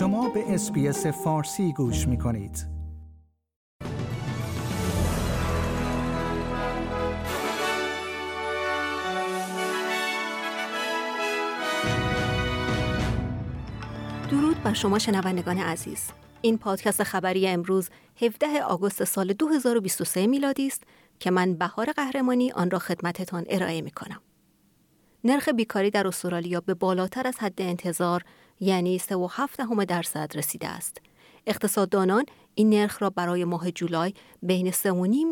شما به اسپیس فارسی گوش می کنید. درود بر شما شنوندگان عزیز. این پادکست خبری امروز 17 آگوست سال 2023 میلادی است که من بهار قهرمانی آن را خدمتتان ارائه می کنم. نرخ بیکاری در استرالیا به بالاتر از حد انتظار یعنی 3.7 درصد رسیده است. اقتصاددانان این نرخ را برای ماه جولای بین 3.5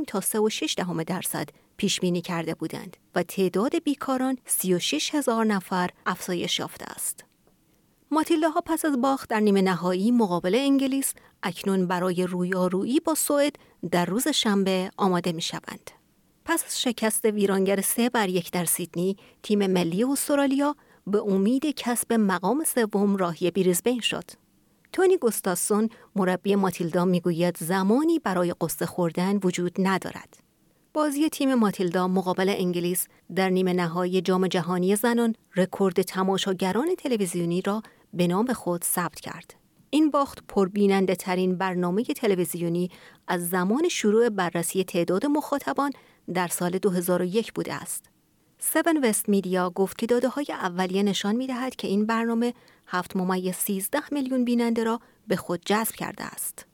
تا 3.6 دهم درصد پیش بینی کرده بودند و تعداد بیکاران 36 هزار نفر افزایش یافته است. ماتیلدا ها پس از باخت در نیمه نهایی مقابل انگلیس اکنون برای رویارویی با سوئد در روز شنبه آماده می شوند. پس شکست ویرانگر سه بر یک در سیدنی، تیم ملی استرالیا به امید کسب مقام سوم راهی بریزبین شد. تونی گستاسون مربی ماتیلدا می‌گوید زمانی برای قصه خوردن وجود ندارد. بازی تیم ماتیلدا مقابل انگلیس در نیمه نهایی جام جهانی زنان رکورد تماشاگران تلویزیونی را به نام خود ثبت کرد. این باخت پربیننده ترین برنامه تلویزیونی از زمان شروع بررسی تعداد مخاطبان در سال 2001 بوده است. 7 وست میدیا گفت که داده های اولیه نشان می دهد که این برنامه 7 ممیز 13 میلیون بیننده را به خود جذب کرده است.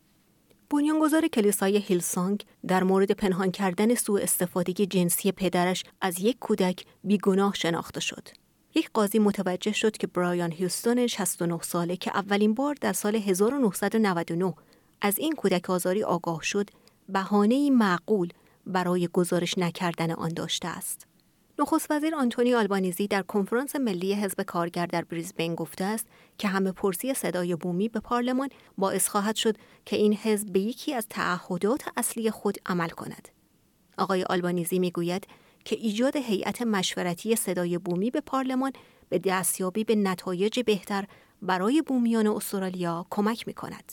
بنیانگذار کلیسای هیلسانگ در مورد پنهان کردن سوء استفاده جنسی پدرش از یک کودک بیگناه شناخته شد. یک قاضی متوجه شد که برایان هیوستون 69 ساله که اولین بار در سال 1999 از این کودک آزاری آگاه شد بهانه معقول برای گزارش نکردن آن داشته است. نخست وزیر آنتونی آلبانیزی در کنفرانس ملی حزب کارگر در بریزبن گفته است که همه پرسی صدای بومی به پارلمان باعث خواهد شد که این حزب به یکی از تعهدات اصلی خود عمل کند. آقای آلبانیزی می‌گوید که ایجاد هیئت مشورتی صدای بومی به پارلمان به دستیابی به نتایج بهتر برای بومیان استرالیا کمک می کند.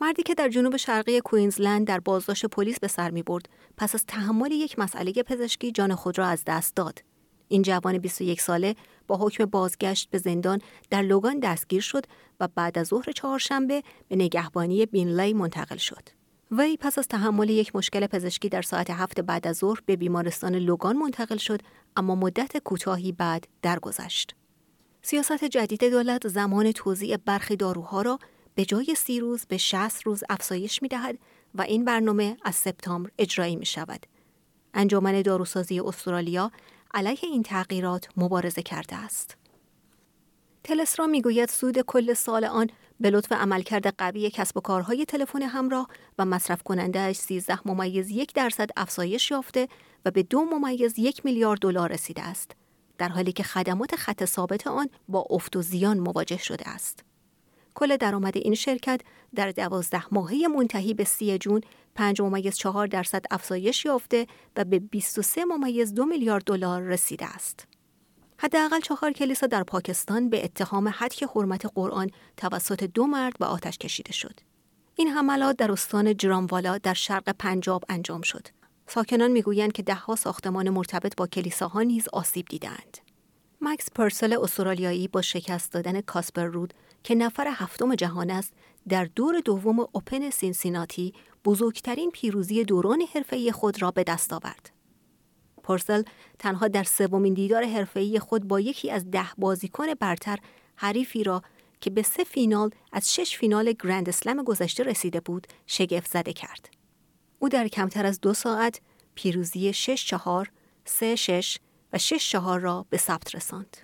مردی که در جنوب شرقی کوینزلند در بازداشت پلیس به سر می برد پس از تحمل یک مسئله پزشکی جان خود را از دست داد. این جوان 21 ساله با حکم بازگشت به زندان در لوگان دستگیر شد و بعد از ظهر چهارشنبه به نگهبانی بینلی منتقل شد. وی پس از تحمل یک مشکل پزشکی در ساعت هفت بعد از ظهر به بیمارستان لوگان منتقل شد اما مدت کوتاهی بعد درگذشت. سیاست جدید دولت زمان توزیع برخی داروها را به جای سی روز به 60 روز افزایش می دهد و این برنامه از سپتامبر اجرایی می شود. انجمن داروسازی استرالیا علیه این تغییرات مبارزه کرده است. تلسرا می‌گوید سود کل سال آن به لطف عملکرد قوی کسب و کارهای تلفن همراه و مصرف کننده 13 ممیز یک درصد افزایش یافته و به دو ممیز یک میلیارد دلار رسیده است در حالی که خدمات خط ثابت آن با افت و زیان مواجه شده است. کل درآمد این شرکت در دوازده ماهه منتهی به سی جون 5 ممیز 4 درصد افزایش یافته و به 23 ممیز دو میلیارد دلار رسیده است. حداقل چهار کلیسا در پاکستان به اتهام حدک حرمت قرآن توسط دو مرد به آتش کشیده شد. این حملات در استان جراموالا در شرق پنجاب انجام شد. ساکنان می‌گویند که دهها ساختمان مرتبط با کلیساها نیز آسیب دیدند. مکس پرسل استرالیایی با شکست دادن کاسپر رود که نفر هفتم جهان است در دور دوم اوپن سینسیناتی بزرگترین پیروزی دوران حرفه‌ای خود را به دست آورد. پرسل تنها در سومین دیدار حرفه‌ای خود با یکی از ده بازیکن برتر حریفی را که به سه فینال از شش فینال گرند اسلم گذشته رسیده بود شگفت زده کرد. او در کمتر از دو ساعت پیروزی 6 چهار، 3 شش و 6 چهار را به ثبت رساند.